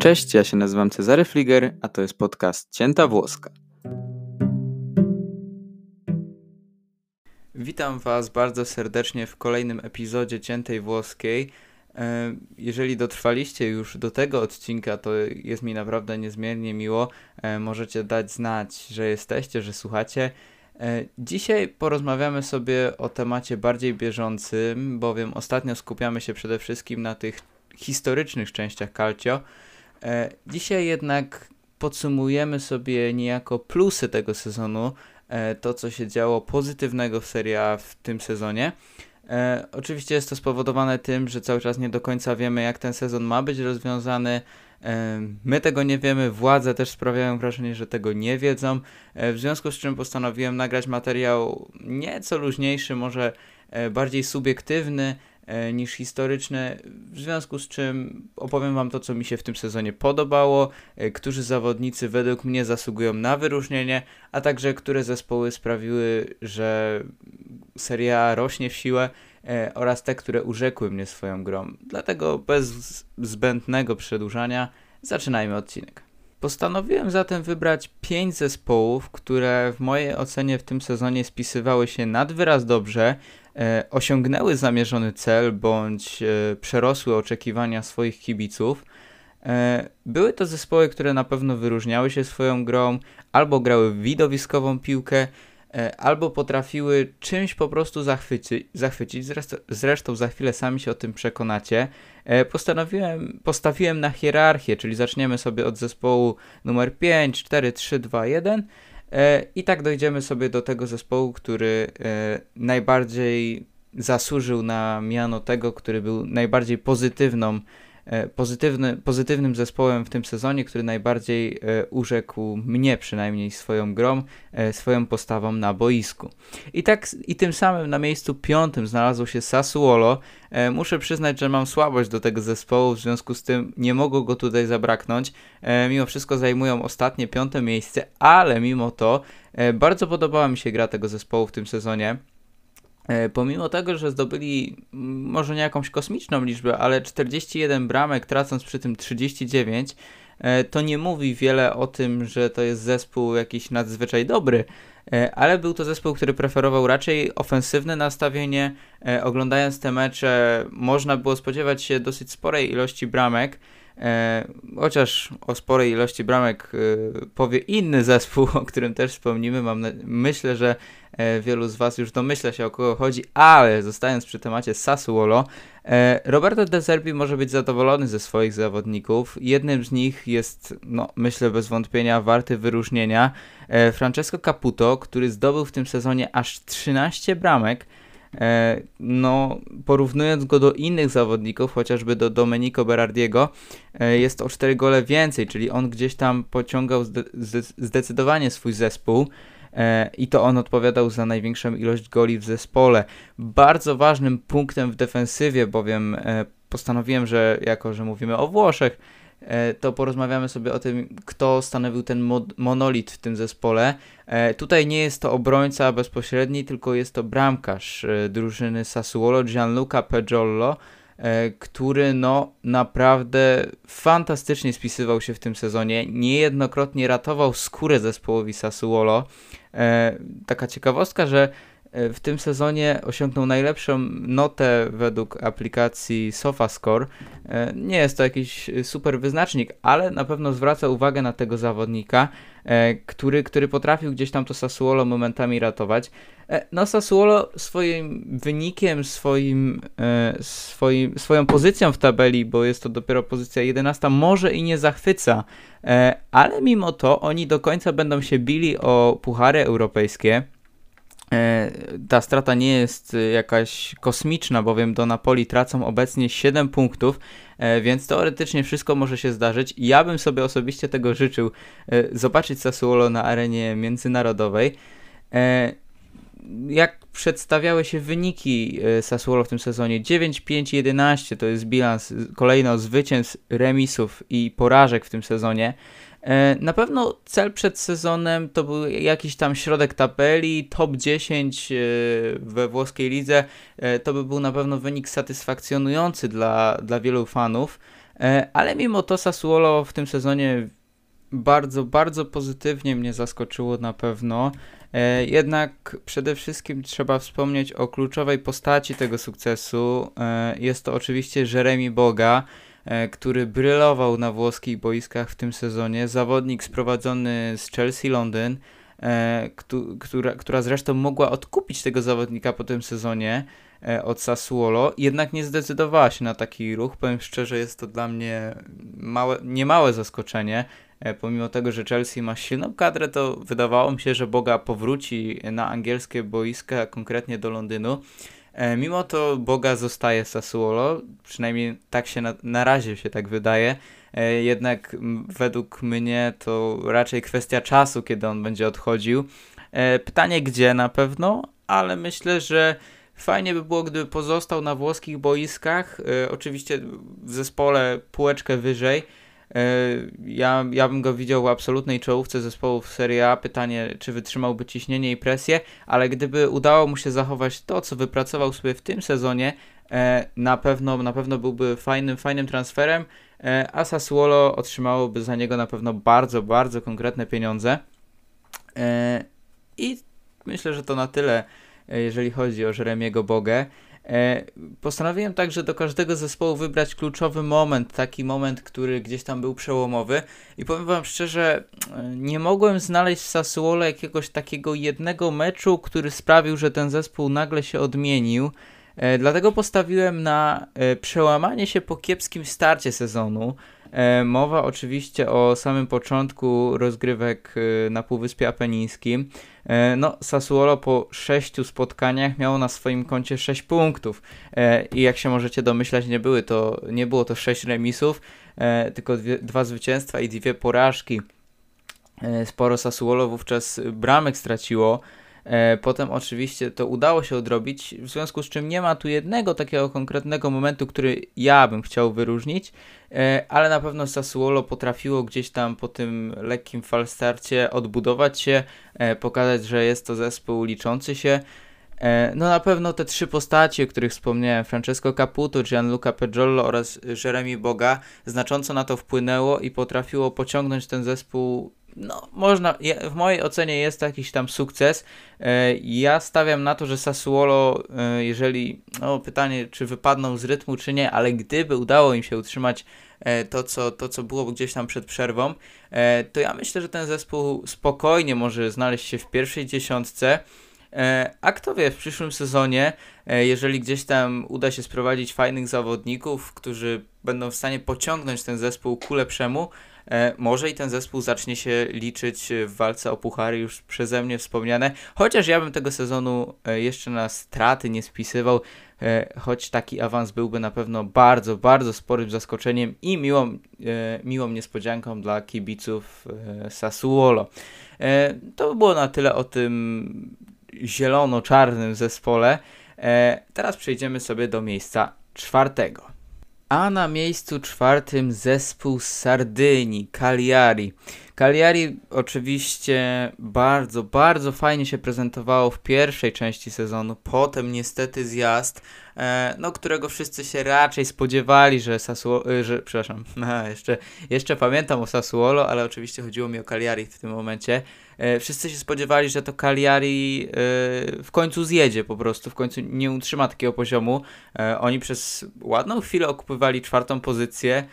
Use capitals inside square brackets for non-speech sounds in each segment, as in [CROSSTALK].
Cześć, ja się nazywam Cezary Fliger, a to jest podcast Cięta Włoska. Witam Was bardzo serdecznie w kolejnym epizodzie Ciętej Włoskiej. E, jeżeli dotrwaliście już do tego odcinka, to jest mi naprawdę niezmiernie miło. E, możecie dać znać, że jesteście, że słuchacie. E, dzisiaj porozmawiamy sobie o temacie bardziej bieżącym, bowiem ostatnio skupiamy się przede wszystkim na tych historycznych częściach Calcio. Dzisiaj jednak podsumujemy sobie niejako plusy tego sezonu, to co się działo pozytywnego w Serie A w tym sezonie. E, oczywiście jest to spowodowane tym, że cały czas nie do końca wiemy, jak ten sezon ma być rozwiązany. E, my tego nie wiemy, władze też sprawiają wrażenie, że tego nie wiedzą. E, w związku z czym postanowiłem nagrać materiał nieco luźniejszy, może e, bardziej subiektywny e, niż historyczny, w związku z czym opowiem Wam to, co mi się w tym sezonie podobało, e, którzy zawodnicy według mnie zasługują na wyróżnienie, a także które zespoły sprawiły, że seria rośnie w siłę e, oraz te, które urzekły mnie swoją grą. Dlatego bez zbędnego przedłużania zaczynajmy odcinek. Postanowiłem zatem wybrać pięć zespołów, które w mojej ocenie w tym sezonie spisywały się nad wyraz dobrze, e, osiągnęły zamierzony cel bądź e, przerosły oczekiwania swoich kibiców. E, były to zespoły, które na pewno wyróżniały się swoją grą, albo grały widowiskową piłkę, E, albo potrafiły czymś po prostu zachwycić, zachwycić. Zresztą, zresztą za chwilę sami się o tym przekonacie. E, postanowiłem, postawiłem na hierarchię, czyli zaczniemy sobie od zespołu numer 5, 4, 3, 2, 1 i tak dojdziemy sobie do tego zespołu, który e, najbardziej zasłużył na miano tego, który był najbardziej pozytywną E, pozytywny, pozytywnym zespołem w tym sezonie, który najbardziej e, urzekł mnie przynajmniej swoją grą, e, swoją postawą na boisku. I tak i tym samym na miejscu piątym znalazło się Sassuolo. Muszę przyznać, że mam słabość do tego zespołu, w związku z tym nie mogło go tutaj zabraknąć. Mimo wszystko zajmują ostatnie piąte miejsce, ale mimo to bardzo podobała mi się gra tego zespołu w tym sezonie. E, pomimo tego, że zdobyli może nie jakąś kosmiczną liczbę, ale 41 bramek, tracąc przy tym 39, e, to nie mówi wiele o tym, że to jest zespół jakiś nadzwyczaj dobry, e, ale był to zespół, który preferował raczej ofensywne nastawienie. Oglądając te mecze, można było spodziewać się dosyć sporej ilości bramek. Chociaż o sporej ilości bramek powie inny zespół, [LAUGHS] o którym też wspomnimy. Mam myślę, że wielu z Was już domyśla się o kogo chodzi, ale zostając przy temacie Sassuolo, e, Roberto De Zerbi może być zadowolony ze swoich zawodników. Jednym z nich jest, no, myślę bez wątpienia, warty wyróżnienia e, Francesco Caputo, który zdobył w tym sezonie aż 13 bramek. E, no, porównując go do innych zawodników, chociażby do Domenico Berardiego, e, jest o 4 gole więcej, czyli on gdzieś tam pociągał zde zdecydowanie swój zespół e, i to on odpowiadał za największą ilość goli w zespole. Bardzo ważnym punktem w defensywie, bowiem postanowiłem, że jako, że mówimy o Włoszech, E, to porozmawiamy sobie o tym, kto stanowił ten monolit w tym zespole. E, tutaj nie jest to obrońca bezpośredni, tylko jest to bramkarz e, drużyny Sassuolo, Gianluca Peggiollo, który no naprawdę fantastycznie spisywał się w tym sezonie. Niejednokrotnie ratował skórę zespołowi Sassuolo. Taka ciekawostka, że w tym sezonie osiągnął najlepszą notę według aplikacji SofaScore. E, nie jest to jakiś super wyznacznik, ale na pewno zwraca uwagę na tego zawodnika, e, który, który potrafił gdzieś tam to Sassuolo momentami ratować. E, no Sassuolo swoim wynikiem, swoim, swoim, swoją pozycją w tabeli, bo jest to dopiero pozycja 11, może i nie zachwyca, ale mimo to oni do końca będą się bili o puchary europejskie. E, ta strata nie jest e, jakaś kosmiczna, bowiem do Napoli tracą obecnie 7 punktów, e, więc teoretycznie wszystko może się zdarzyć. Ja bym sobie osobiście tego życzył, zobaczyć Sassuolo na arenie międzynarodowej. Jak przedstawiały się wyniki Sassuolo w tym sezonie? 9, 5, 11 to jest bilans kolejno zwycięstw, remisów i porażek w tym sezonie. E, na pewno cel przed sezonem to był jakiś tam środek tabeli, top 10 e, we włoskiej lidze. E, to by był na pewno wynik satysfakcjonujący dla, dla wielu fanów. ale mimo to Sassuolo w tym sezonie bardzo, bardzo pozytywnie mnie zaskoczyło na pewno. Jednak przede wszystkim trzeba wspomnieć o kluczowej postaci tego sukcesu. Jest to oczywiście Jeremy Boga, który brylował na włoskich boiskach w tym sezonie. Zawodnik sprowadzony z Chelsea Londyn, która, która zresztą mogła odkupić tego zawodnika po tym sezonie od Sassuolo, jednak nie zdecydowała się na taki ruch. Powiem szczerze, jest to dla mnie małe, niemałe zaskoczenie. E, pomimo tego, że Chelsea ma silną kadrę, to wydawało mi się, że Boga powróci na angielskie boiska, konkretnie do Londynu. E, mimo to Boga zostaje Sassuolo, przynajmniej tak się na, na razie się tak wydaje. E, jednak według mnie to raczej kwestia czasu, kiedy on będzie odchodził. Pytanie gdzie na pewno, ale myślę, że fajnie by było, gdyby pozostał na włoskich boiskach. Oczywiście w zespole półeczkę wyżej E, ja, ja bym go widział w absolutnej czołówce zespołów Serie A. Pytanie, czy wytrzymałby ciśnienie i presję, ale gdyby udało mu się zachować to, co wypracował sobie w tym sezonie, e, na pewno, na pewno byłby fajnym, fajnym transferem, e, a Sassuolo otrzymałoby za niego na pewno bardzo, bardzo konkretne pieniądze. I myślę, że to na tyle, jeżeli chodzi o Jeremiego Bogę. E, postanowiłem także do każdego zespołu wybrać kluczowy moment, taki moment, który gdzieś tam był przełomowy i powiem wam szczerze, e, nie mogłem znaleźć w Sassuolo jakiegoś takiego jednego meczu, który sprawił, że ten zespół nagle się odmienił. E, dlatego postawiłem na przełamanie się po kiepskim starcie sezonu. E, mowa oczywiście o samym początku rozgrywek e, na Półwyspie Apenińskim. E, no, Sassuolo po sześciu spotkaniach miało na swoim koncie 6 punktów i jak się możecie domyślać, nie, były to, nie było to 6 remisów, tylko dwie, dwa zwycięstwa i dwie porażki. Sporo Sassuolo wówczas bramek straciło. E, potem oczywiście to udało się odrobić, w związku z czym nie ma tu jednego takiego konkretnego momentu, który ja bym chciał wyróżnić, e, ale na pewno Sassuolo potrafiło gdzieś tam po tym lekkim falstarcie odbudować się, e, pokazać, że jest to zespół liczący się. No na pewno te trzy postacie, o których wspomniałem, Francesco Caputo, Gianluca Peggiollo oraz Jeremy Boga, znacząco na to wpłynęło i potrafiło pociągnąć ten zespół no, można, w mojej ocenie jest to jakiś tam sukces. E, ja stawiam na to, że Sassuolo, e, jeżeli, no pytanie, czy wypadną z rytmu, czy nie, ale gdyby udało im się utrzymać e, to, co, to, co było gdzieś tam przed przerwą, to ja myślę, że ten zespół spokojnie może znaleźć się w pierwszej dziesiątce. A kto wie, w przyszłym sezonie, jeżeli gdzieś tam uda się sprowadzić fajnych zawodników, którzy będą w stanie pociągnąć ten zespół ku lepszemu, może i ten zespół zacznie się liczyć w walce o puchary już przeze mnie wspomniane, chociaż ja bym tego sezonu e, jeszcze na straty nie spisywał, e, choć taki awans byłby na pewno bardzo, bardzo sporym zaskoczeniem i miłą, miłą niespodzianką dla kibiców Sassuolo. To by było na tyle o tym zielono-czarnym zespole. Teraz przejdziemy sobie do miejsca czwartego. A na miejscu czwartym zespół z Sardynii, Cagliari. Cagliari oczywiście bardzo, bardzo fajnie się prezentowało w pierwszej części sezonu, potem niestety zjazd, e, no, którego wszyscy się raczej spodziewali, że Sassuolo, e, że, przepraszam, [LAUGHS] jeszcze, jeszcze pamiętam o Sassuolo, ale oczywiście chodziło mi o Cagliari w tym momencie. E, wszyscy się spodziewali, że to Cagliari w końcu zjedzie po prostu, w końcu nie utrzyma takiego poziomu. Oni przez ładną chwilę okupywali czwartą pozycję,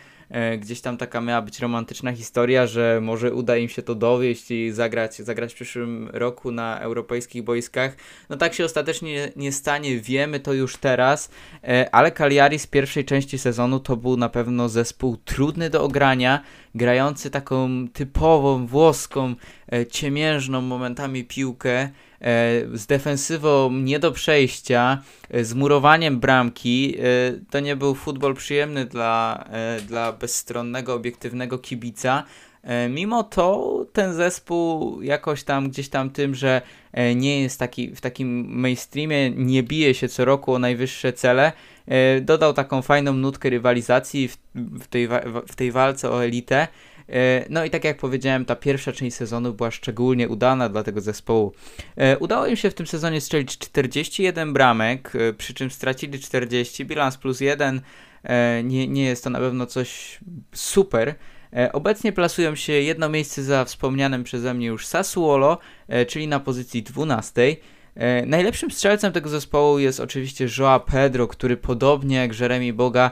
gdzieś tam taka miała być romantyczna historia, że może uda im się to dowieść i zagrać, zagrać w przyszłym roku na europejskich boiskach. No tak się ostatecznie nie stanie, wiemy to już teraz, e, ale Cagliari z pierwszej części sezonu to był na pewno zespół trudny do ogrania, grający taką typową włoską, e, ciemiężną momentami piłkę, E, z defensywą nie do przejścia, e, z murowaniem bramki. To nie był futbol przyjemny dla, dla bezstronnego, obiektywnego kibica. Mimo to ten zespół jakoś tam gdzieś tam tym, że nie jest taki w takim mainstreamie, nie bije się co roku o najwyższe cele, dodał taką fajną nutkę rywalizacji w, w, tej, w tej walce o elitę. No i tak jak powiedziałem, ta pierwsza część sezonu była szczególnie udana dla tego zespołu. Udało im się w tym sezonie strzelić 41 bramek, przy czym stracili 40, bilans plus 1. Nie, nie jest to na pewno coś super, E, obecnie plasują się jedno miejsce za wspomnianym przeze mnie już Sassuolo, e, czyli na pozycji 12. E, najlepszym strzelcem tego zespołu jest oczywiście Joa Pedro, który podobnie jak Jeremy Boga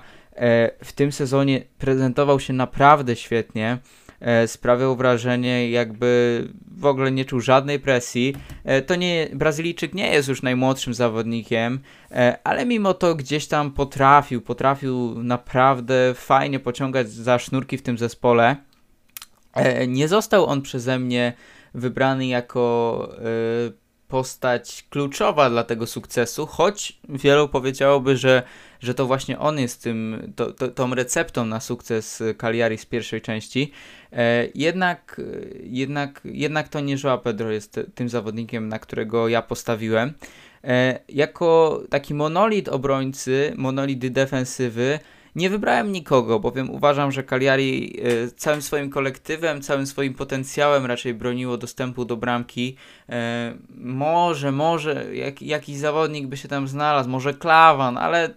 w tym sezonie prezentował się naprawdę świetnie. E, sprawiał wrażenie, jakby w ogóle nie czuł żadnej presji. E, to nie, Brazylijczyk nie jest już najmłodszym zawodnikiem, e, ale mimo to gdzieś tam potrafił, potrafił naprawdę fajnie pociągać za sznurki w tym zespole. Nie został on przeze mnie wybrany jako postać kluczowa dla tego sukcesu, choć wielu powiedziałoby, że, że to właśnie on jest tym, to, to, tą receptą na sukces Cagliari z pierwszej części. E, jednak, jednak, jednak to nie Joao Pedro jest tym zawodnikiem, na którego ja postawiłem. E, jako taki monolit obrońcy, monolit defensywy, nie wybrałem nikogo, bowiem uważam, że Cagliari e, całym swoim kolektywem, całym swoim potencjałem raczej broniło dostępu do bramki. E, może, może jak, jakiś zawodnik by się tam znalazł, może Klawan, ale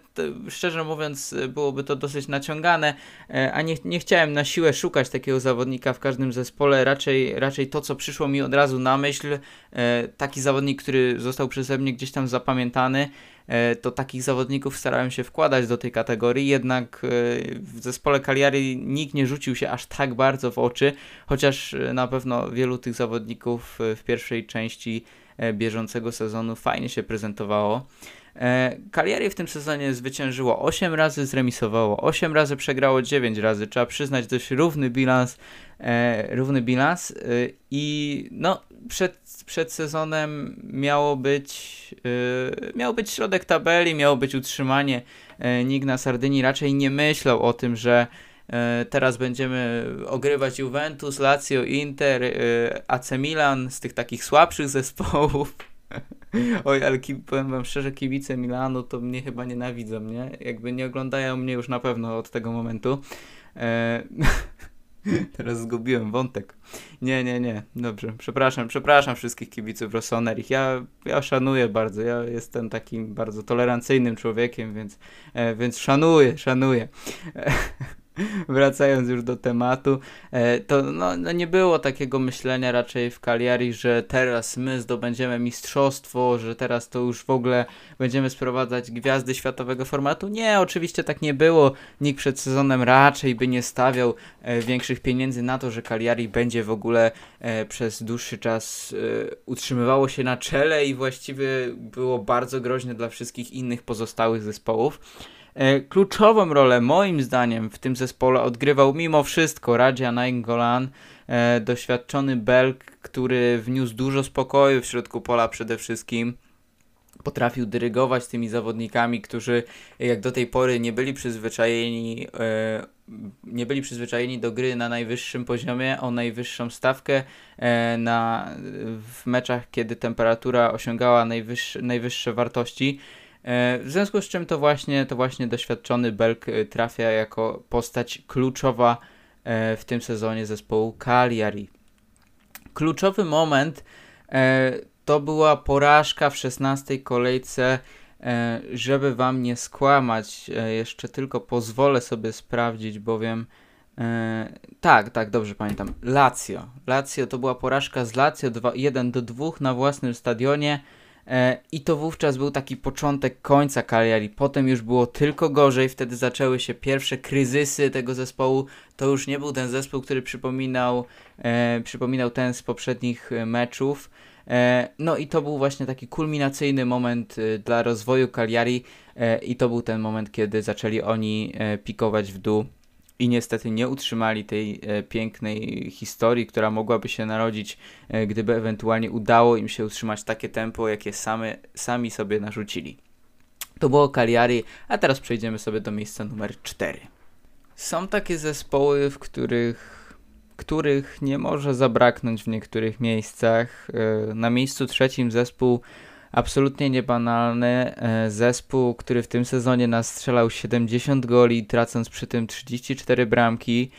szczerze mówiąc byłoby to dosyć naciągane, e, a nie, nie chciałem na siłę szukać takiego zawodnika w każdym zespole, raczej, raczej to, co przyszło mi od razu na myśl, taki zawodnik, który został przeze mnie gdzieś tam zapamiętany, to takich zawodników starałem się wkładać do tej kategorii, jednak e, w zespole Cagliari nikt nie rzucił się aż tak bardzo w oczy, chociaż e, na pewno wielu tych zawodników w pierwszej części bieżącego sezonu fajnie się prezentowało. Cagliari w tym sezonie zwyciężyło 8 razy, zremisowało 8 razy, przegrało 9 razy. Trzeba przyznać dość równy bilans, równy bilans i no przed przed sezonem miało być, yy, miał być środek tabeli, miało być utrzymanie. Yy, nikt na Sardynii raczej nie myślał o tym, że yy, teraz będziemy ogrywać Juventus, Lazio, Inter, yy, AC Milan z tych takich słabszych [LAUGHS] zespołów. [LAUGHS] Oj, ale powiem wam szczerze, kibice Milanu to mnie chyba nienawidzą, nie? Jakby nie oglądają mnie już na pewno od tego momentu. E, [LAUGHS] Teraz zgubiłem wątek. Nie, nie, nie. Dobrze. Przepraszam, przepraszam wszystkich kibiców Rossoneri. Ja, ja szanuję bardzo. Ja jestem takim bardzo tolerancyjnym człowiekiem, więc, e, więc szanuję, szanuję. [LAUGHS] [LAUGHS] wracając już do tematu, e, to no, no, nie było takiego myślenia raczej w Cagliari, że teraz my zdobędziemy mistrzostwo, że teraz to już w ogóle będziemy sprowadzać gwiazdy światowego formatu. Nie, oczywiście tak nie było. Nikt przed sezonem raczej by nie stawiał e, większych pieniędzy na to, że Cagliari będzie w ogóle e, przez dłuższy czas utrzymywało się na czele i właściwie było bardzo groźne dla wszystkich innych pozostałych zespołów. E, kluczową rolę moim zdaniem w tym zespole odgrywał mimo wszystko Raja Nainggolan, e, doświadczony Belg, który wniósł dużo spokoju w środku pola przede wszystkim. Potrafił dyrygować tymi zawodnikami, którzy jak do tej pory nie byli przyzwyczajeni, e, nie byli przyzwyczajeni do gry na najwyższym poziomie, o najwyższą stawkę na, w meczach, kiedy temperatura osiągała najwyższe, najwyższe wartości. E, w związku z czym to właśnie, to właśnie doświadczony Belk e, trafia jako postać kluczowa e, w tym sezonie zespołu Cagliari. Kluczowy moment to była porażka w 16 kolejce. Żeby wam nie skłamać, jeszcze tylko pozwolę sobie sprawdzić, bowiem tak, tak, dobrze pamiętam. Lazio. Lazio to była porażka z Lazio 2, 1 do 2 na własnym stadionie. E, I to wówczas był taki początek końca Cagliari. Potem już było tylko gorzej, wtedy zaczęły się pierwsze kryzysy tego zespołu. To już nie był ten zespół, który przypominał, e, przypominał ten z poprzednich e, meczów. E, no i to był właśnie taki kulminacyjny moment dla rozwoju Cagliari i to był ten moment, kiedy zaczęli oni pikować w dół i niestety nie utrzymali tej e, pięknej historii, która mogłaby się narodzić, e, gdyby ewentualnie udało im się utrzymać takie tempo, jakie same, sami sobie narzucili. To było Cagliari, a teraz przejdziemy sobie do miejsca numer 4. Są takie zespoły, w których których nie może zabraknąć w niektórych miejscach. E, na miejscu trzecim zespół absolutnie niebanalny e, zespół, który w tym sezonie nastrzelał 70 goli, tracąc przy tym 34 bramki.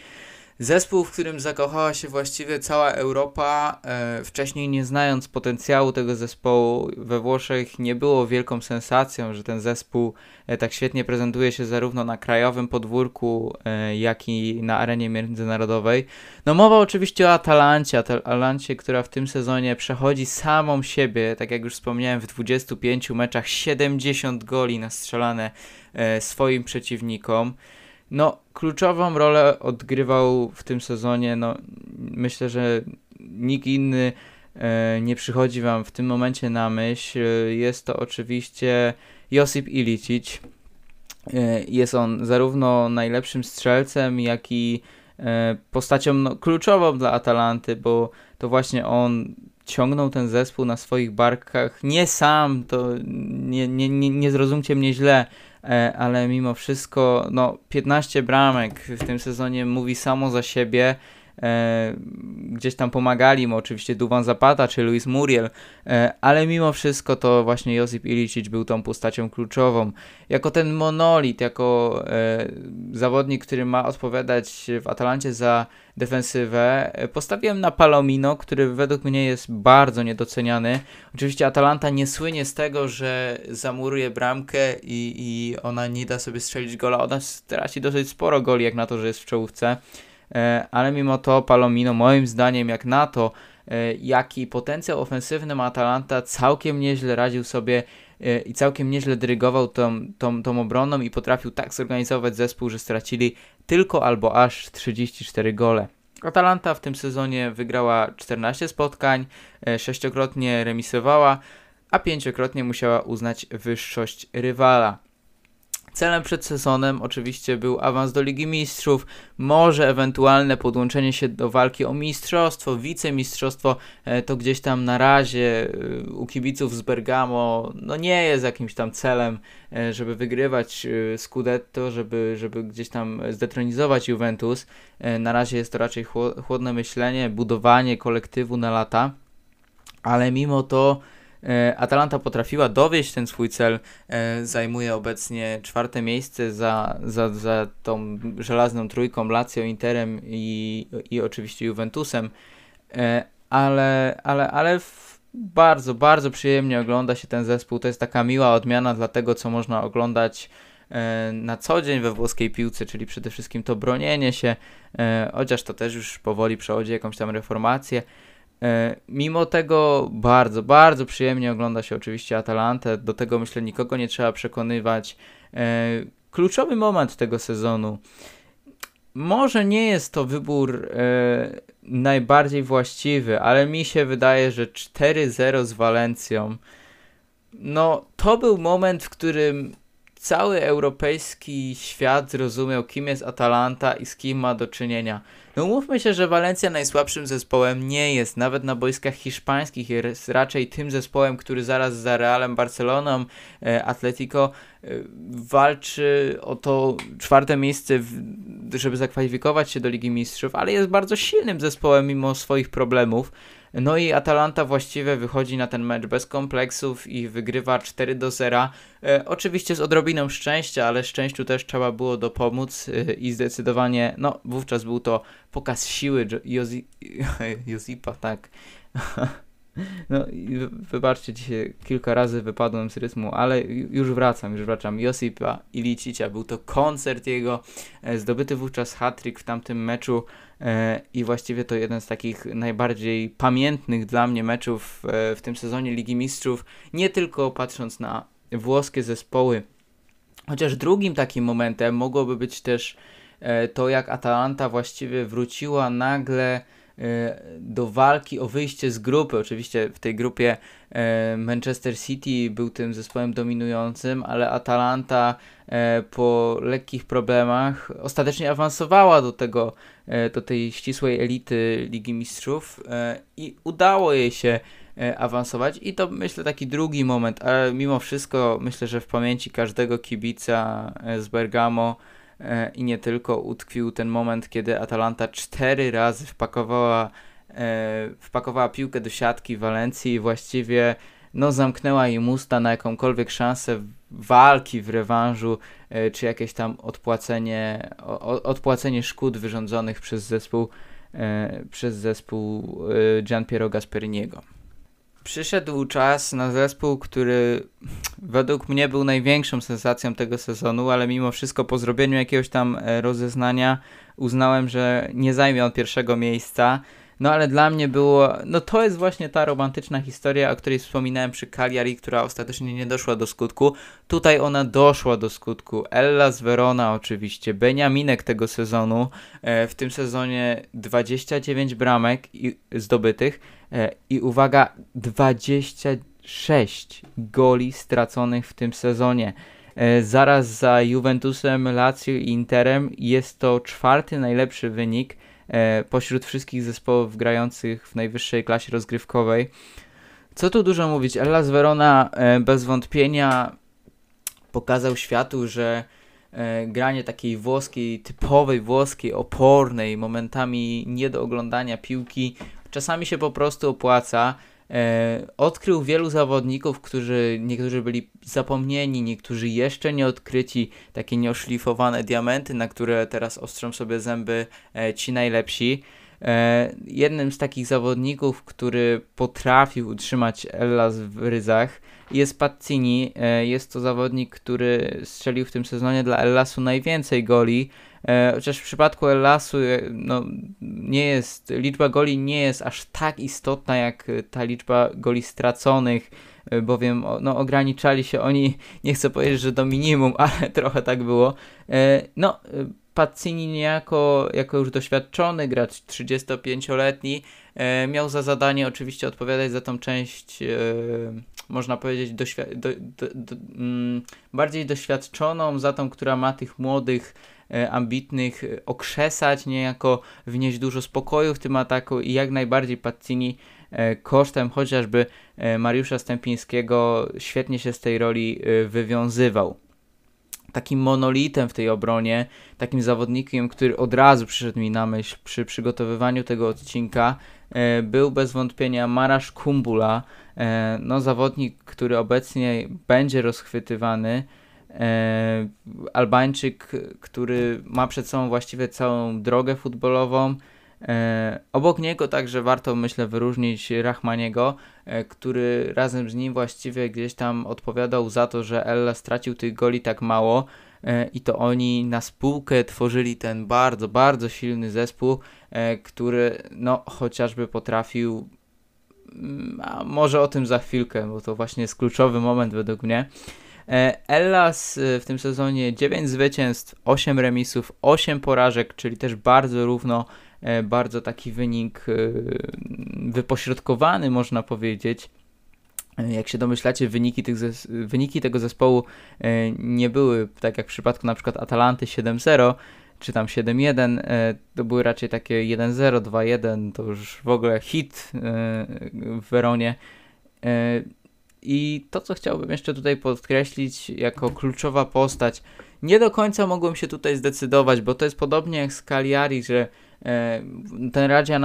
Zespół, w którym zakochała się właściwie cała Europa, e, wcześniej nie znając potencjału tego zespołu we Włoszech, nie było wielką sensacją, że ten zespół e, tak świetnie prezentuje się zarówno na krajowym podwórku, e, jak i na arenie międzynarodowej. No mowa oczywiście o Atalancie, Atalancie, która w tym sezonie przechodzi samą siebie, tak jak już wspomniałem, w 25 meczach 70 goli nastrzelane e, swoim przeciwnikom. No, kluczową rolę odgrywał w tym sezonie. No, myślę, że nikt inny e, nie przychodzi Wam w tym momencie na myśl. Jest to oczywiście Josip Ilicic. E, jest on zarówno najlepszym strzelcem, jak i e, postacią no, kluczową dla Atalanty, bo to właśnie on ciągnął ten zespół na swoich barkach. Nie sam, to nie, nie, nie, nie zrozumcie mnie źle ale mimo wszystko no, 15 bramek w tym sezonie mówi samo za siebie. E, gdzieś tam pomagali mu oczywiście Duwan Zapata czy Luis Muriel, e, ale mimo wszystko to właśnie Josip Ilicic był tą postacią kluczową. Jako ten monolit, jako e, zawodnik, który ma odpowiadać w Atalancie za defensywę, postawiłem na Palomino, który według mnie jest bardzo niedoceniany. Oczywiście Atalanta nie słynie z tego, że zamuruje bramkę i, i ona nie da sobie strzelić gola. Ona straci dosyć sporo goli, jak na to, że jest w czołówce. E, ale mimo to Palomino moim zdaniem jak na to, e, jaki potencjał ofensywny ma Atalanta, całkiem nieźle radził sobie e, i całkiem nieźle dyrygował tą, tą, tą obroną i potrafił tak zorganizować zespół, że stracili tylko albo aż 34 gole. Atalanta w tym sezonie wygrała 14 spotkań, sześciokrotnie remisowała, a pięciokrotnie musiała uznać wyższość rywala. Celem przed sezonem oczywiście był awans do Ligi Mistrzów, może ewentualne podłączenie się do walki o mistrzostwo, wicemistrzostwo, e, to gdzieś tam na razie e, u kibiców z Bergamo no nie jest jakimś tam celem, e, żeby wygrywać Scudetto, żeby, żeby gdzieś tam zdetronizować Juventus. Na razie jest to raczej chłodne myślenie, budowanie kolektywu na lata, ale mimo to Atalanta potrafiła dowieść ten swój cel, e, zajmuje obecnie czwarte miejsce za, za, za tą żelazną trójką Lazio, Interem i, i oczywiście Juventusem, e, ale, ale, ale bardzo, bardzo przyjemnie ogląda się ten zespół. To jest taka miła odmiana dla tego, co można oglądać na co dzień we włoskiej piłce, czyli przede wszystkim to bronienie się, chociaż to też już powoli przechodzi jakąś tam reformację. E, mimo tego bardzo, bardzo przyjemnie ogląda się oczywiście Atalantę. Do tego myślę nikogo nie trzeba przekonywać. E, kluczowy moment tego sezonu. Może nie jest to wybór e, najbardziej właściwy, ale mi się wydaje, że 4-0 z Walencją. No, to był moment, w którym cały europejski świat zrozumiał, kim jest Atalanta i z kim ma do czynienia. No mówmy się, że Walencja najsłabszym zespołem nie jest, nawet na boiskach hiszpańskich jest raczej tym zespołem, który zaraz za Realem Barceloną, e, Atletico e, walczy o to czwarte miejsce, żeby zakwalifikować się do Ligi Mistrzów, ale jest bardzo silnym zespołem mimo swoich problemów. No i Atalanta właściwie wychodzi na ten mecz bez kompleksów i wygrywa 4 do 0. E, oczywiście z odrobiną szczęścia, ale szczęściu też trzeba było dopomóc e, i zdecydowanie, no wówczas był to pokaz siły [LAUGHS] Josipa, tak. [LAUGHS] No, wybaczcie, dzisiaj kilka razy wypadłem z rytmu, ale już wracam, już wracam. Josipa Ilicicia, był to koncert jego, e, zdobyty wówczas hat-trick w tamtym meczu i właściwie to jeden z takich najbardziej pamiętnych dla mnie meczów e, w tym sezonie Ligi Mistrzów, nie tylko patrząc na włoskie zespoły, chociaż drugim takim momentem mogłoby być też to, jak Atalanta właściwie wróciła nagle E, do walki o wyjście z grupy. Oczywiście w tej grupie e, Manchester City był tym zespołem dominującym, ale Atalanta e, po lekkich problemach ostatecznie awansowała do tego, do tej ścisłej elity Ligi Mistrzów i udało jej się awansować i to myślę taki drugi moment, ale mimo wszystko myślę, że w pamięci każdego kibica z Bergamo E, i nie tylko utkwił ten moment, kiedy Atalanta cztery razy wpakowała, e, wpakowała piłkę do siatki Walencji i właściwie no zamknęła im usta na jakąkolwiek szansę walki w rewanżu, e, czy jakieś tam odpłacenie, odpłacenie szkód wyrządzonych przez zespół, e, przez zespół e, Gianpiero Gasperiniego. Przyszedł czas na zespół, który według mnie był największą sensacją tego sezonu, ale mimo wszystko po zrobieniu jakiegoś tam rozeznania uznałem, że nie zajmie on pierwszego miejsca. No ale dla mnie było, no to jest właśnie ta romantyczna historia, o której wspominałem przy Cagliari, która ostatecznie nie doszła do skutku. Tutaj ona doszła do skutku. Ella z Verona oczywiście, Beniaminek tego sezonu, e, w tym sezonie 29 bramek zdobytych e, i uwaga, 26 goli straconych w tym sezonie. E, zaraz za Juventusem, Lazio i Interem jest to czwarty najlepszy wynik pośród wszystkich zespołów grających w najwyższej klasie rozgrywkowej. Co tu dużo mówić, Hellas Verona e, bez wątpienia pokazał światu, że e, granie takiej włoskiej, typowej włoskiej, opornej, momentami nie do oglądania piłki, czasami się po prostu opłaca. E, odkrył wielu zawodników, którzy niektórzy byli zapomnieni, niektórzy jeszcze nie odkryci, takie nieoszlifowane diamenty, na które teraz ostrzą sobie zęby e, ci najlepsi. E, jednym z takich zawodników, który potrafił utrzymać Ellas w ryzach jest Pazzini. Jest to zawodnik, który strzelił w tym sezonie dla Ellasu najwięcej goli. E, chociaż w przypadku Ellasu e, no, nie jest, liczba goli nie jest aż tak istotna jak ta liczba goli straconych, e, bowiem no, ograniczali się oni, [LAUGHS] nie chcę powiedzieć, że do minimum, [LAUGHS] ale trochę tak było. No, Pazzini niejako, jako już doświadczony gracz, 35-letni, miał za zadanie oczywiście odpowiadać za tą część, można powiedzieć, doświ- do, do, do, mm, bardziej doświadczoną, za tą, która ma tych młodych E, ambitnych e, okrzesać, niejako wnieść dużo spokoju w tym ataku i jak najbardziej Pazzini e, kosztem chociażby Mariusza Stępińskiego świetnie się z tej roli wywiązywał. Takim monolitem w tej obronie, takim zawodnikiem, który od razu przyszedł mi na myśl przy przygotowywaniu tego odcinka, był bez wątpienia Marasz Kumbula, no zawodnik, który obecnie będzie rozchwytywany E, Albańczyk, który ma przed sobą właściwie całą drogę futbolową. E, obok niego także warto, myślę, wyróżnić Rachmaniego, e, który razem z nim właściwie gdzieś tam odpowiadał za to, że Ella stracił tych goli tak mało i to oni na spółkę tworzyli ten bardzo, bardzo silny zespół, który no chociażby potrafił mm, a może o tym za chwilkę, bo to właśnie jest kluczowy moment według mnie. E, Ellas e, w tym sezonie 9 zwycięstw, 8 remisów, 8 porażek, czyli też bardzo równo, e, bardzo taki wynik wypośrodkowany można powiedzieć. Jak się domyślacie, wyniki, tych wyniki tego zespołu nie były tak jak w przypadku na przykład Atalanty 7-0, czy tam 7-1, to były raczej takie 1-0, 2-1, to już w ogóle hit w Weronie. I to, co chciałbym jeszcze tutaj podkreślić jako kluczowa postać, nie do końca mogłem się tutaj zdecydować, bo to jest podobnie jak z Cagliari, że ten Radia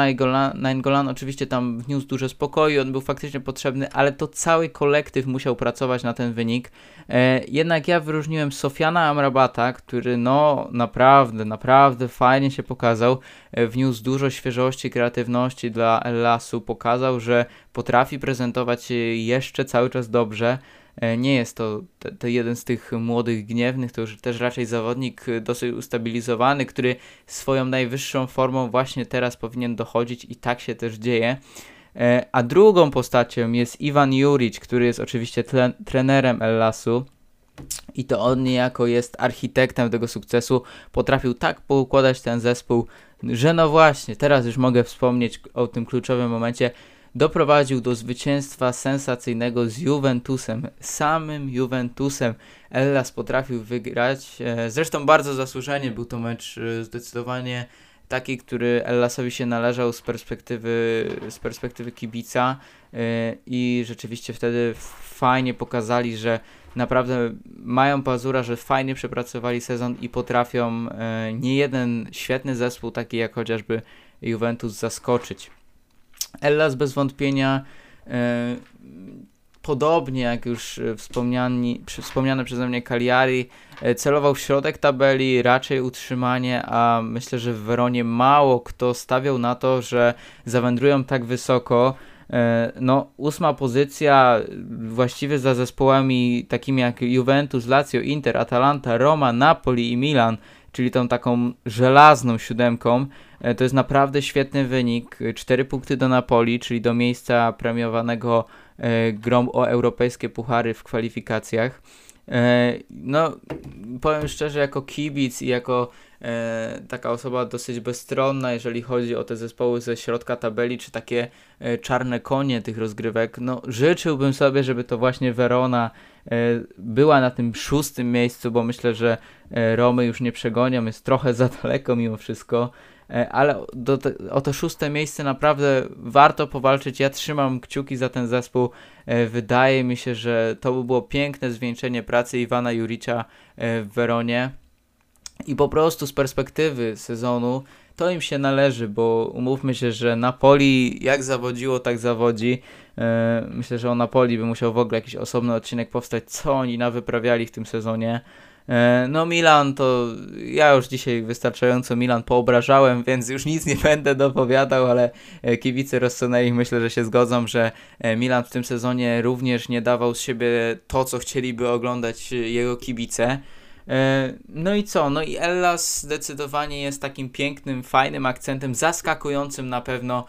Nainggolan oczywiście tam wniósł dużo spokoju, on był faktycznie potrzebny, ale to cały kolektyw musiał pracować na ten wynik. E, jednak ja wyróżniłem Sofiana Amrabata, który no naprawdę, naprawdę fajnie się pokazał, e, wniósł dużo świeżości, kreatywności dla Ellasu, pokazał, że potrafi prezentować się jeszcze cały czas dobrze. E, nie jest to, to, jeden z tych młodych, gniewnych, to już też raczej zawodnik e, dosyć ustabilizowany, który swoją najwyższą formą właśnie teraz powinien dochodzić i tak się też dzieje. E, a drugą postacią jest Iwan Juric, który jest oczywiście tlen, trenerem Ellasu. I to on niejako jest architektem tego sukcesu. Potrafił tak poukładać ten zespół, że no właśnie, teraz już mogę wspomnieć o tym kluczowym momencie doprowadził do zwycięstwa sensacyjnego z Juventusem, samym Juventusem. Ellas potrafił wygrać, e, zresztą bardzo zasłużenie był to mecz e, zdecydowanie taki, który Ellasowi się należał z perspektywy, z perspektywy kibica e, i rzeczywiście wtedy fajnie pokazali, że naprawdę mają pazura, że fajnie przepracowali sezon i potrafią nie jeden świetny zespół, taki jak chociażby Juventus, zaskoczyć. Ellas bez wątpienia e, podobnie jak już wspomniani, wspomniane przeze mnie Cagliari, celował w środek tabeli, raczej utrzymanie, a myślę, że w Weronie mało kto stawiał na to, że zawędrują tak wysoko. No, ósma pozycja właściwie za zespołami takimi jak Juventus, Lazio, Inter, Atalanta, Roma, Napoli i Milan czyli tą taką żelazną siódemką. E, to jest naprawdę świetny wynik. Cztery punkty do Napoli, czyli do miejsca premiowanego e, grom o europejskie puchary w kwalifikacjach. E, no, powiem szczerze, jako kibic i jako taka osoba dosyć bezstronna, jeżeli chodzi o te zespoły ze środka tabeli, czy takie e, czarne konie tych rozgrywek, no życzyłbym sobie, żeby to właśnie Verona e, była na tym szóstym miejscu, bo myślę, że e, Romy już nie przegonią, jest trochę za daleko mimo wszystko. E, ale te, o to szóste miejsce naprawdę warto powalczyć. Ja trzymam kciuki za ten zespół. E, wydaje mi się, że to by było piękne zwieńczenie pracy Iwana Juricza e, w Weronie. I po prostu z perspektywy sezonu to im się należy, bo umówmy się, że Napoli jak zawodziło, tak zawodzi. Myślę, że o Napoli by musiał w ogóle jakiś osobny odcinek powstać, co oni nawyprawiali w tym sezonie. E, no Milan to ja już dzisiaj wystarczająco Milan poobrażałem, więc już nic nie będę dopowiadał, ale e, kibice Rossoneri myślę, że się zgodzą, że e, Milan w tym sezonie również nie dawał z siebie to, co chcieliby oglądać jego kibice. No i co? No i Ellas zdecydowanie jest takim pięknym, fajnym akcentem, zaskakującym na pewno,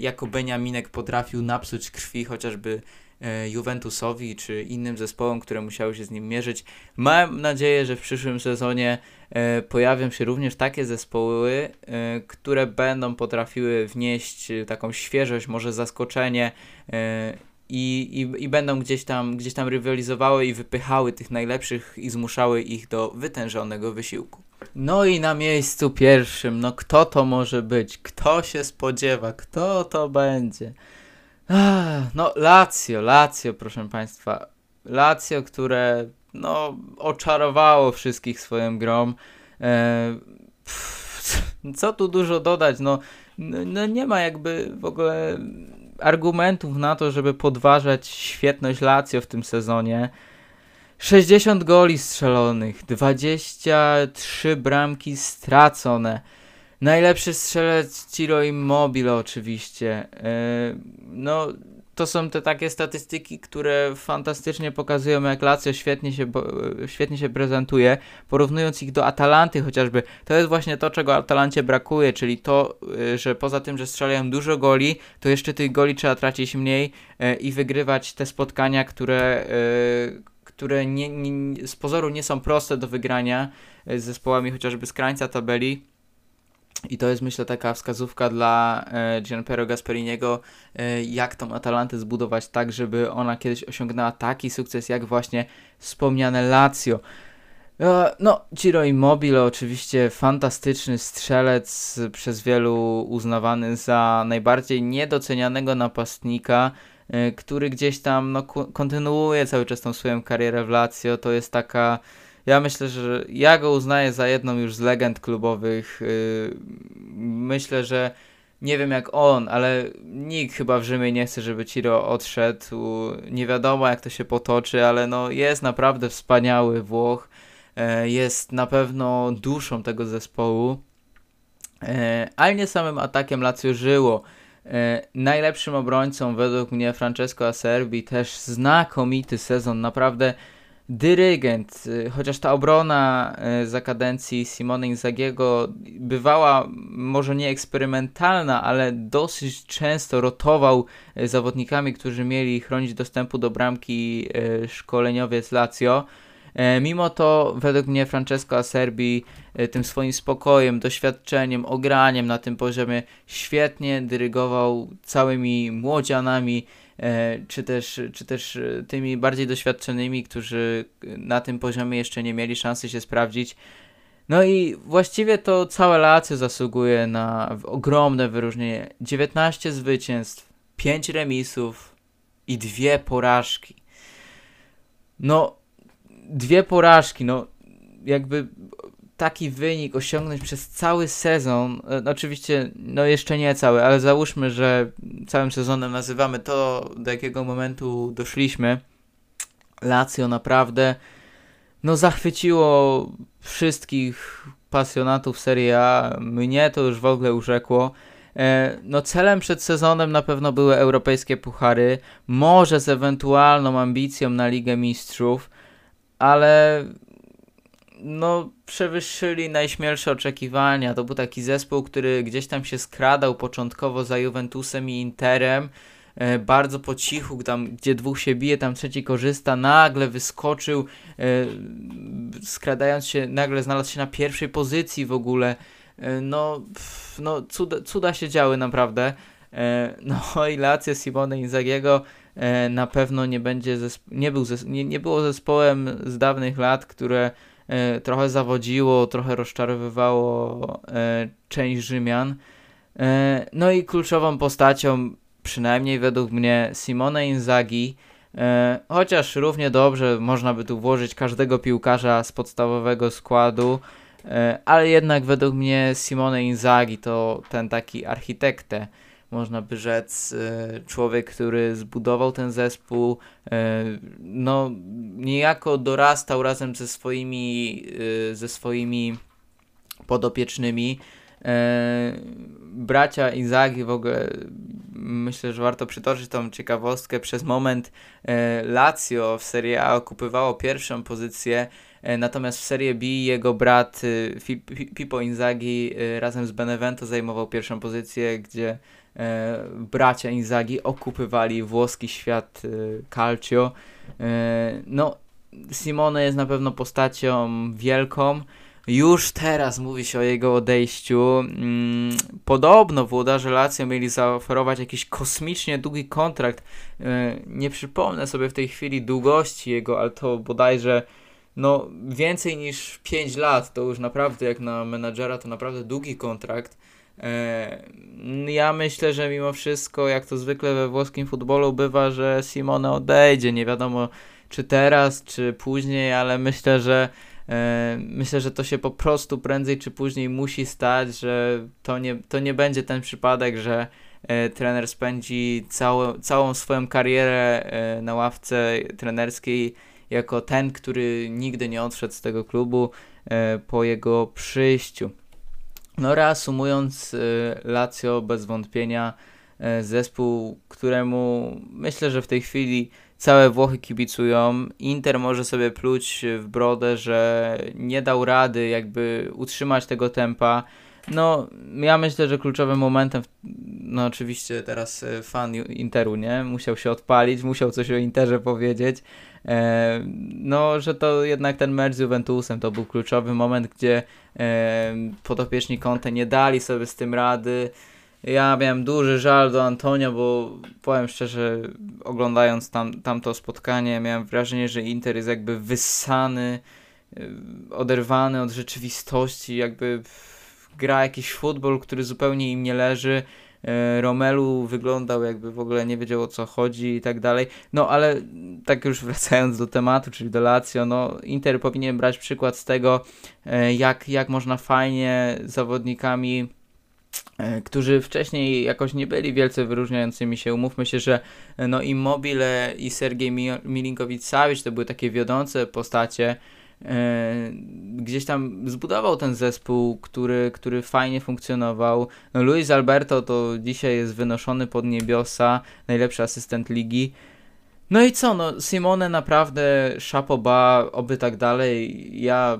jako Beniaminek potrafił napsuć krwi chociażby E, Juventusowi czy innym zespołom, które musiały się z nim mierzyć. Mam nadzieję, że w przyszłym sezonie e, pojawią się również takie zespoły, e, które będą potrafiły wnieść taką świeżość, może zaskoczenie i, i, i będą gdzieś tam, gdzieś tam rywalizowały i wypychały tych najlepszych i zmuszały ich do wytężonego wysiłku. No i na miejscu pierwszym, no kto to może być? Kto się spodziewa? Kto to będzie? No, Lazio, Lazio, proszę Państwa. Lazio, które no, oczarowało wszystkich swoją grą. E, pff, co tu dużo dodać? No, no, nie ma jakby w ogóle argumentów na to, żeby podważać świetność Lazio w tym sezonie. 60 goli strzelonych, 23 bramki stracone. Najlepszy strzelec Ciro Immobile oczywiście. E, no, to są te takie statystyki, które fantastycznie pokazują, jak Lazio świetnie się, świetnie się prezentuje, porównując ich do Atalanty chociażby. To jest właśnie to, czego Atalancie brakuje, czyli to, e, że poza tym, że strzelają dużo goli, to jeszcze tych goli trzeba tracić mniej e, i wygrywać te spotkania, które, które nie, nie, z pozoru nie są proste do wygrania z zespołami chociażby z krańca tabeli i to jest myślę taka wskazówka dla e, Gianpiero Gasperiniego, e, jak tą Atalantę zbudować tak, żeby ona kiedyś osiągnęła taki sukces, jak właśnie wspomniane Lazio. E, no, Ciro Immobile oczywiście fantastyczny strzelec, przez wielu uznawany za najbardziej niedocenianego napastnika, który gdzieś tam no, kontynuuje cały czas tą swoją karierę w Lazio. To jest taka ja myślę, że ja go uznaję za jedną już z legend klubowych. Y, myślę, że nie wiem jak on, ale nikt chyba w Rzymie nie chce, żeby Ciro odszedł. Nie wiadomo jak to się potoczy, ale no jest naprawdę wspaniały Włoch. E, jest na pewno duszą tego zespołu. E, ale nie samym atakiem Lazio żyło. E, najlepszym obrońcą według mnie Francesco Acerbi, też znakomity sezon, naprawdę dyrygent, y, chociaż ta obrona y, za kadencji Simone Inzagiego bywała może nie eksperymentalna, ale dosyć często rotował y, zawodnikami, którzy mieli chronić dostępu do bramki szkoleniowiec Lazio. E, mimo to, według mnie, Francesco Acerbi tym swoim spokojem, doświadczeniem, ograniem na tym poziomie świetnie dyrygował całymi młodzianami, czy też, czy też e, tymi bardziej doświadczonymi, którzy na tym poziomie jeszcze nie mieli szansy się sprawdzić. No i właściwie to całe Lazio zasługuje na ogromne wyróżnienie. 19 zwycięstw, 5 remisów i dwie porażki. No, dwie porażki, no jakby taki wynik osiągnąć przez cały sezon, no oczywiście, no jeszcze nie cały, ale załóżmy, że całym sezonem nazywamy to, do jakiego momentu doszliśmy. Lazio naprawdę, no zachwyciło wszystkich pasjonatów Serie A, mnie to już w ogóle urzekło. E, no celem przed sezonem na pewno były europejskie puchary, może z ewentualną ambicją na Ligę Mistrzów, ale no przewyższyli najśmielsze oczekiwania. To był taki zespół, który gdzieś tam się skradał początkowo za Juventusem i Interem, e, bardzo po cichu, tam gdzie dwóch się bije, tam trzeci korzysta, nagle wyskoczył, e, skradając się, nagle znalazł się na pierwszej pozycji w ogóle. E, no, no cuda, cuda się działy naprawdę. [LAUGHS] No i Lazio Simone Inzagiego na pewno nie będzie, nie, był nie, nie było zespołem z dawnych lat, które trochę zawodziło, trochę rozczarowywało e, część Rzymian. E, no i kluczową postacią, przynajmniej według mnie, Simone Inzaghi, chociaż równie dobrze można by tu włożyć każdego piłkarza z podstawowego składu, ale jednak według mnie Simone Inzaghi to ten taki architektę można by rzec, e, człowiek, który zbudował ten zespół, e, no niejako dorastał razem ze swoimi, e, ze swoimi podopiecznymi. Bracia Izagi w ogóle myślę, że warto przytoczyć tą ciekawostkę. Przez moment Lazio w Serie A okupywało pierwszą pozycję, natomiast w Serie B jego brat Pippo Inzaghi razem z Benevento zajmował pierwszą pozycję, gdzie bracia Inzagi okupywali włoski świat e, calcio. E, no, Simone jest na pewno postacią wielką. Już teraz mówi się o jego odejściu. Mm, podobno włodarze Lazio mieli zaoferować jakiś kosmicznie długi kontrakt. E, nie przypomnę sobie w tej chwili długości jego, ale to bodajże no, więcej niż 5 lat. To już naprawdę jak na menadżera to naprawdę długi kontrakt. E, ja myślę, że mimo wszystko, jak to zwykle we włoskim futbolu bywa, że Simone odejdzie. Nie wiadomo, czy teraz, czy później, ale myślę, że e, myślę, że to się po prostu prędzej czy później musi stać, że to nie, to nie będzie ten przypadek, że e, trener spędzi całe, całą swoją karierę na ławce trenerskiej jako ten, który nigdy nie odszedł z tego klubu po jego przyjściu. No reasumując, y, Lazio bez wątpienia y, zespół, któremu myślę, że w tej chwili całe Włochy kibicują. Inter może sobie pluć w brodę, że nie dał rady jakby utrzymać tego tempa. No, ja myślę, że kluczowym momentem, no oczywiście teraz y, fan Interu, nie? Musiał się odpalić, musiał coś o Interze powiedzieć. E, no, że to jednak ten mecz z Juventusem to był kluczowy moment, gdzie e, podopieczni Conte nie dali sobie z tym rady. Ja miałem duży żal do Antonio, bo powiem szczerze, oglądając tam, tamto spotkanie, miałem wrażenie, że Inter jest jakby wyssany, e, oderwany od rzeczywistości, jakby gra jakiś futbol, który zupełnie im nie leży. E, Romelu wyglądał jakby w ogóle nie wiedział o co chodzi i tak dalej. No ale tak już [LAUGHS] wracając do tematu, czyli do Lazio, no Inter powinien brać przykład z tego, e, jak, jak można fajnie zawodnikami e, którzy wcześniej jakoś nie byli wielce wyróżniającymi się. Umówmy się, że no Immobile i Sergiej Milinkowicz-Savic to były takie wiodące postacie, gdzieś tam zbudował ten zespół, który, który fajnie funkcjonował. No Luis Alberto to dzisiaj jest wynoszony pod niebiosa, najlepszy asystent ligi. No i co, no Simone naprawdę szapoba, oby tak dalej. Ja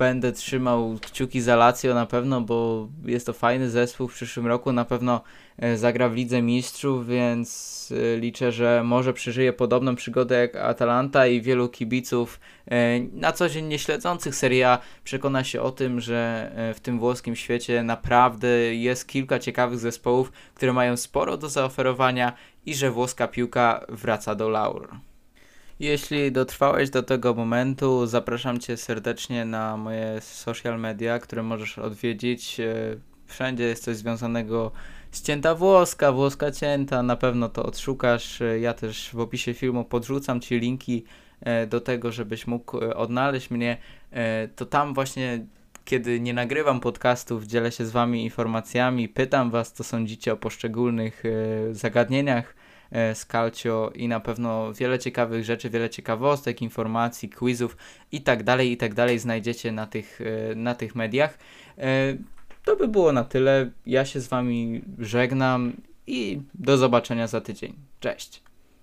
będę trzymał kciuki za Lazio na pewno, bo jest to fajny zespół w przyszłym roku, na pewno e, zagra w Lidze Mistrzów, więc e, liczę, że może przeżyje podobną przygodę jak Atalanta i wielu kibiców e, na co dzień nie śledzących Serie A przekona się o tym, że w tym włoskim świecie naprawdę jest kilka ciekawych zespołów, które mają sporo do zaoferowania i że włoska piłka wraca do laur. Jeśli dotrwałeś do tego momentu, zapraszam Cię serdecznie na moje social media, które możesz odwiedzić. E, wszędzie jest coś związanego z cięta włoska, włoska cięta, na pewno to odszukasz. E, ja też w opisie filmu podrzucam Ci linki e, do tego, żebyś mógł odnaleźć mnie. To tam właśnie kiedy nie nagrywam podcastów, dzielę się z Wami informacjami, pytam Was, co sądzicie o poszczególnych zagadnieniach z Calcio i na pewno wiele ciekawych rzeczy, wiele ciekawostek, informacji, quizów i tak dalej, i tak dalej znajdziecie na tych, e, na tych mediach. E, to by było na tyle. Ja się z Wami żegnam i do zobaczenia za tydzień. Cześć.